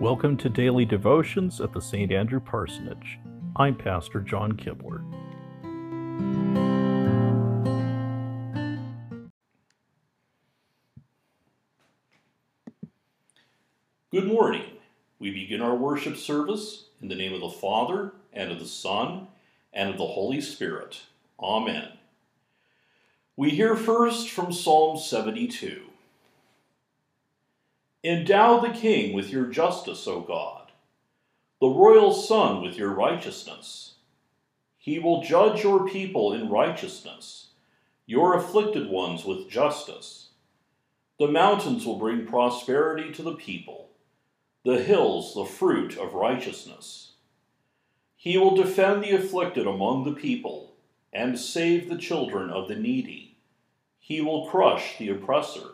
Welcome to Daily Devotions at the St. Andrew Parsonage. I'm Pastor John Kibler. Good morning. We begin our worship service in the name of the Father, and of the Son, and of the Holy Spirit. Amen. We hear first from Psalm 72. Endow the king with your justice, O God, the royal son with your righteousness. He will judge your people in righteousness, your afflicted ones with justice. The mountains will bring prosperity to the people, the hills the fruit of righteousness. He will defend the afflicted among the people and save the children of the needy. He will crush the oppressor.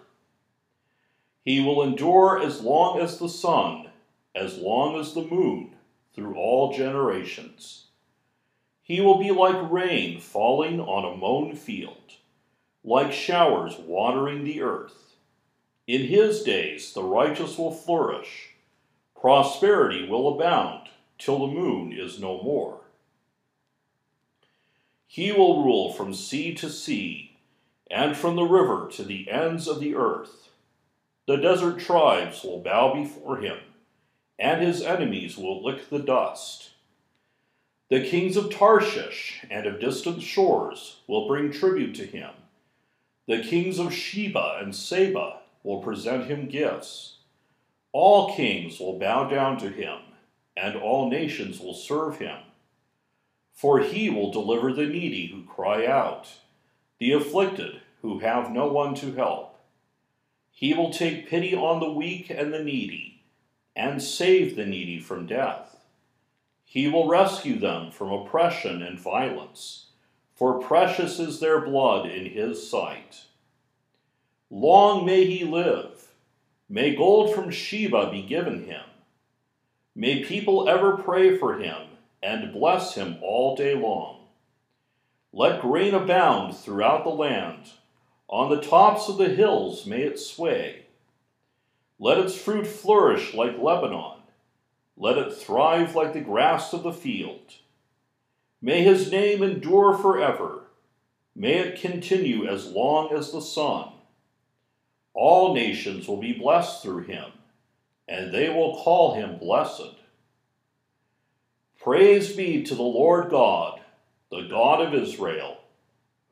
He will endure as long as the sun, as long as the moon, through all generations. He will be like rain falling on a mown field, like showers watering the earth. In his days the righteous will flourish, prosperity will abound till the moon is no more. He will rule from sea to sea, and from the river to the ends of the earth. The desert tribes will bow before him, and his enemies will lick the dust. The kings of Tarshish and of distant shores will bring tribute to him. The kings of Sheba and Seba will present him gifts. All kings will bow down to him, and all nations will serve him. For he will deliver the needy who cry out, the afflicted who have no one to help. He will take pity on the weak and the needy, and save the needy from death. He will rescue them from oppression and violence, for precious is their blood in his sight. Long may he live. May gold from Sheba be given him. May people ever pray for him and bless him all day long. Let grain abound throughout the land on the tops of the hills may it sway. Let its fruit flourish like Lebanon. Let it thrive like the grass of the field. May his name endure forever. May it continue as long as the sun. All nations will be blessed through him, and they will call him blessed. Praise be to the Lord God, the God of Israel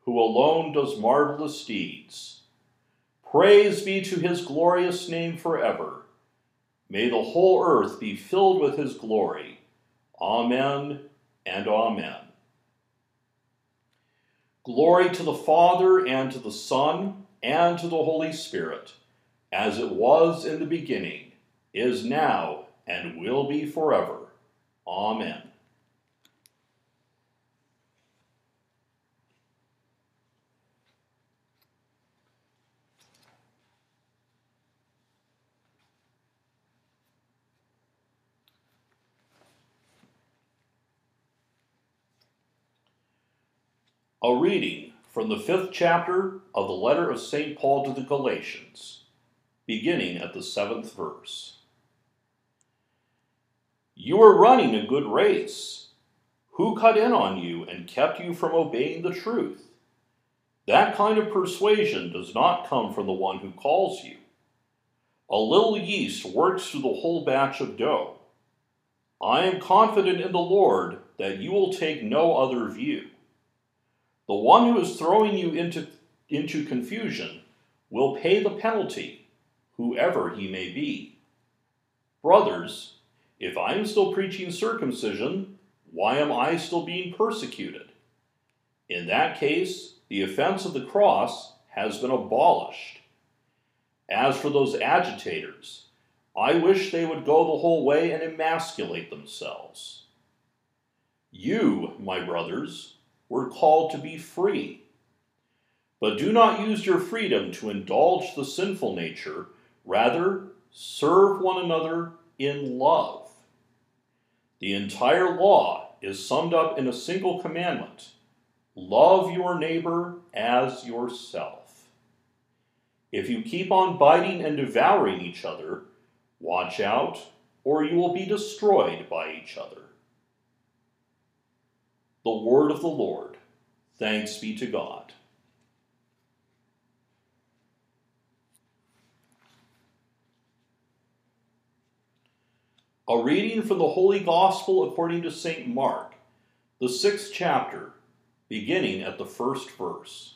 who alone does marvelous deeds. Praise be to his glorious name forever. May the whole earth be filled with his glory. Amen and Amen. Glory to the Father, and to the Son, and to the Holy Spirit, as it was in the beginning, is now, and will be forever. Amen. A reading from the fifth chapter of the letter of St. Paul to the Galatians, beginning at the seventh verse. You are running a good race. Who cut in on you and kept you from obeying the truth? That kind of persuasion does not come from the one who calls you. A little yeast works through the whole batch of dough. I am confident in the Lord that you will take no other view. The one who is throwing you into, into confusion will pay the penalty, whoever he may be. Brothers, if I am still preaching circumcision, why am I still being persecuted? In that case, the offense of the cross has been abolished. As for those agitators, I wish they would go the whole way and emasculate themselves. You, my brothers, were called to be free. But do not use your freedom to indulge the sinful nature, rather, serve one another in love. The entire law is summed up in a single commandment love your neighbor as yourself. If you keep on biting and devouring each other, watch out, or you will be destroyed by each other. The word of the Lord. Thanks be to God. A reading from the Holy Gospel according to St. Mark, the sixth chapter, beginning at the first verse.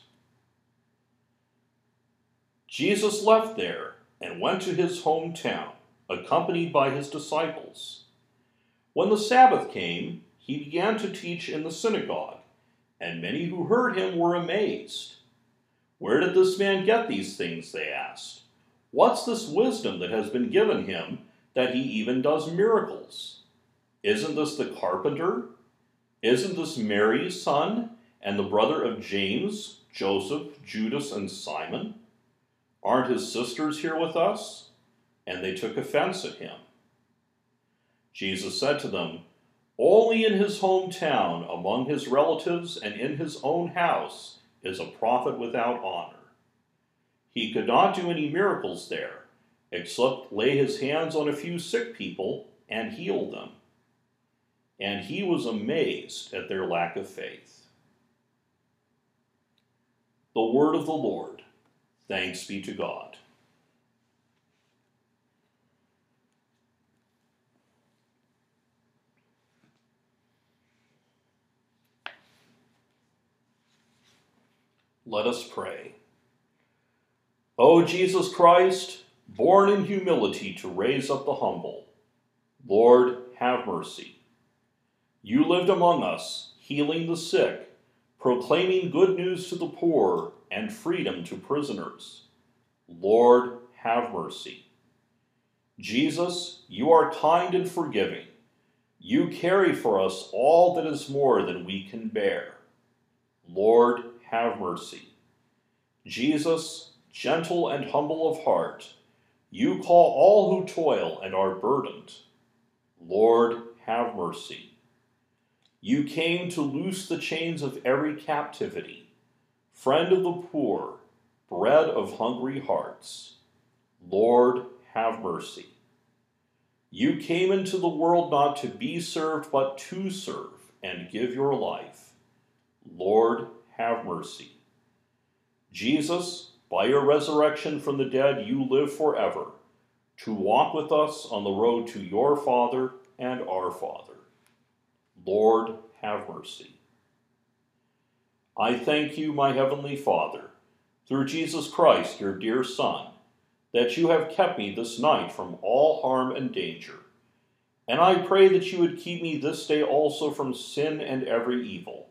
Jesus left there and went to his hometown, accompanied by his disciples. When the Sabbath came, he began to teach in the synagogue, and many who heard him were amazed. Where did this man get these things? They asked. What's this wisdom that has been given him that he even does miracles? Isn't this the carpenter? Isn't this Mary's son and the brother of James, Joseph, Judas, and Simon? Aren't his sisters here with us? And they took offense at him. Jesus said to them, Only in his hometown, among his relatives, and in his own house is a prophet without honor. He could not do any miracles there, except lay his hands on a few sick people and heal them. And he was amazed at their lack of faith. The word of the Lord. Thanks be to God. Let us pray. O Jesus Christ, born in humility to raise up the humble, Lord, have mercy. You lived among us, healing the sick, proclaiming good news to the poor and freedom to prisoners. Lord, have mercy. Jesus, you are kind and forgiving. You carry for us all that is more than we can bear. Lord, have mercy. Jesus, gentle and humble of heart, you call all who toil and are burdened. Lord, have mercy. You came to loose the chains of every captivity friend of the poor, bread of hungry hearts. Lord, have mercy. You came into the world not to be served, but to serve and give your life. Lord, have mercy. Jesus, by your resurrection from the dead, you live forever, to walk with us on the road to your Father and our Father. Lord, have mercy. I thank you, my heavenly Father, through Jesus Christ, your dear Son, that you have kept me this night from all harm and danger. And I pray that you would keep me this day also from sin and every evil,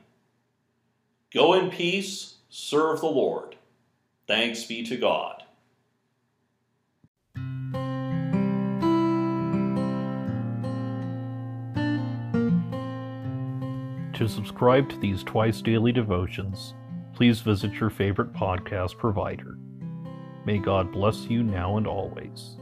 Go in peace, serve the Lord. Thanks be to God. To subscribe to these twice daily devotions, please visit your favorite podcast provider. May God bless you now and always.